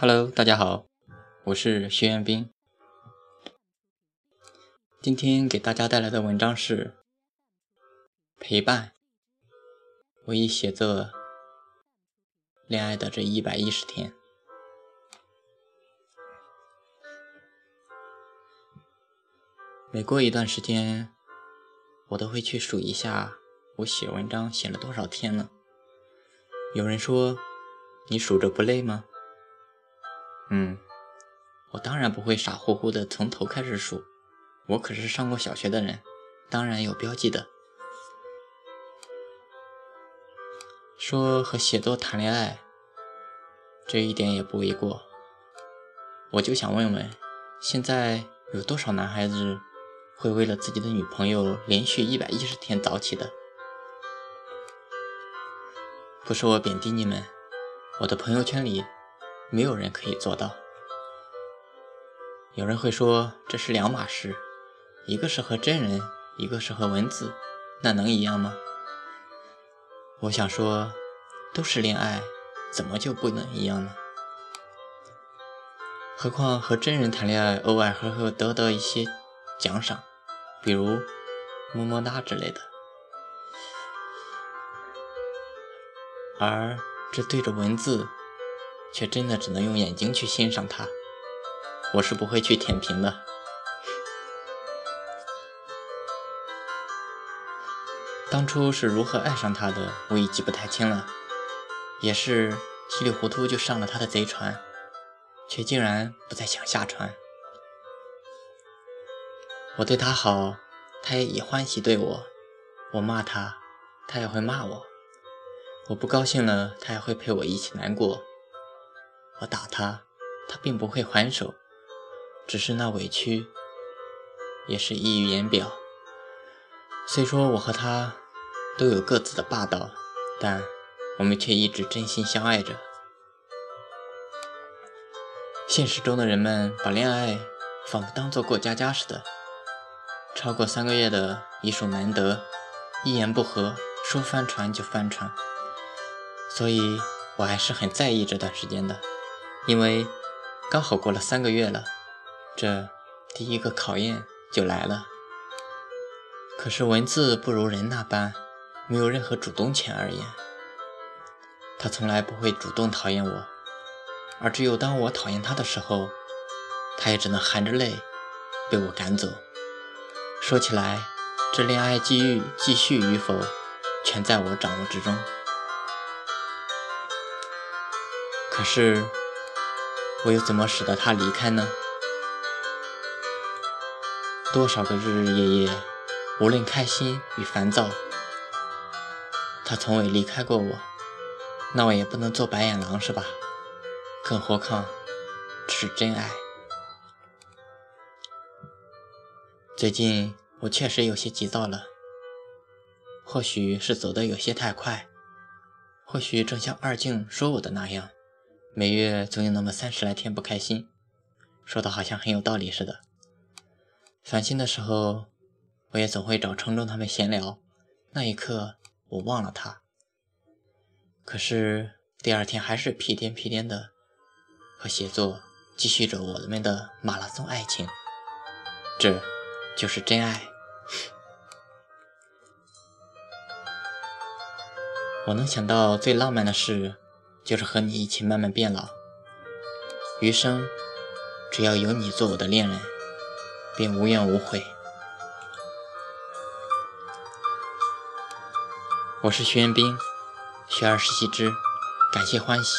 Hello，大家好，我是徐彦斌。今天给大家带来的文章是《陪伴》，我已写作恋爱的这一百一十天。每过一段时间，我都会去数一下我写文章写了多少天了。有人说：“你数着不累吗？”嗯，我当然不会傻乎乎的从头开始数，我可是上过小学的人，当然有标记的。说和写作谈恋爱，这一点也不为过。我就想问问，现在有多少男孩子？会为了自己的女朋友连续一百一十天早起的，不是我贬低你们，我的朋友圈里没有人可以做到。有人会说这是两码事，一个是和真人，一个是和文字，那能一样吗？我想说，都是恋爱，怎么就不能一样呢？何况和真人谈恋爱，偶尔还会得到一些奖赏。比如么么哒之类的，而这对着文字，却真的只能用眼睛去欣赏它。我是不会去舔屏的。当初是如何爱上他的，我已记不太清了，也是稀里糊涂就上了他的贼船，却竟然不再想下船。我对他好，他也以欢喜对我；我骂他，他也会骂我；我不高兴了，他也会陪我一起难过。我打他，他并不会还手，只是那委屈也是溢于言表。虽说我和他都有各自的霸道，但我们却一直真心相爱着。现实中的人们把恋爱仿佛当做过家家似的。超过三个月的已属难得，一言不合说翻船就翻船，所以我还是很在意这段时间的，因为刚好过了三个月了，这第一个考验就来了。可是文字不如人那般，没有任何主动权而言，他从来不会主动讨厌我，而只有当我讨厌他的时候，他也只能含着泪被我赶走。说起来，这恋爱继续继续与否，全在我掌握之中。可是，我又怎么使得他离开呢？多少个日日夜夜，无论开心与烦躁，他从未离开过我。那我也不能做白眼狼，是吧？更何况，是真爱。最近我确实有些急躁了，或许是走得有些太快，或许正像二静说我的那样，每月总有那么三十来天不开心，说的好像很有道理似的。烦心的时候，我也总会找程中他们闲聊，那一刻我忘了他。可是第二天还是屁颠屁颠的和写作继续着我们的马拉松爱情，这。就是真爱。我能想到最浪漫的事，就是和你一起慢慢变老。余生，只要有你做我的恋人，便无怨无悔。我是徐彦斌，学而时习之，感谢欢喜。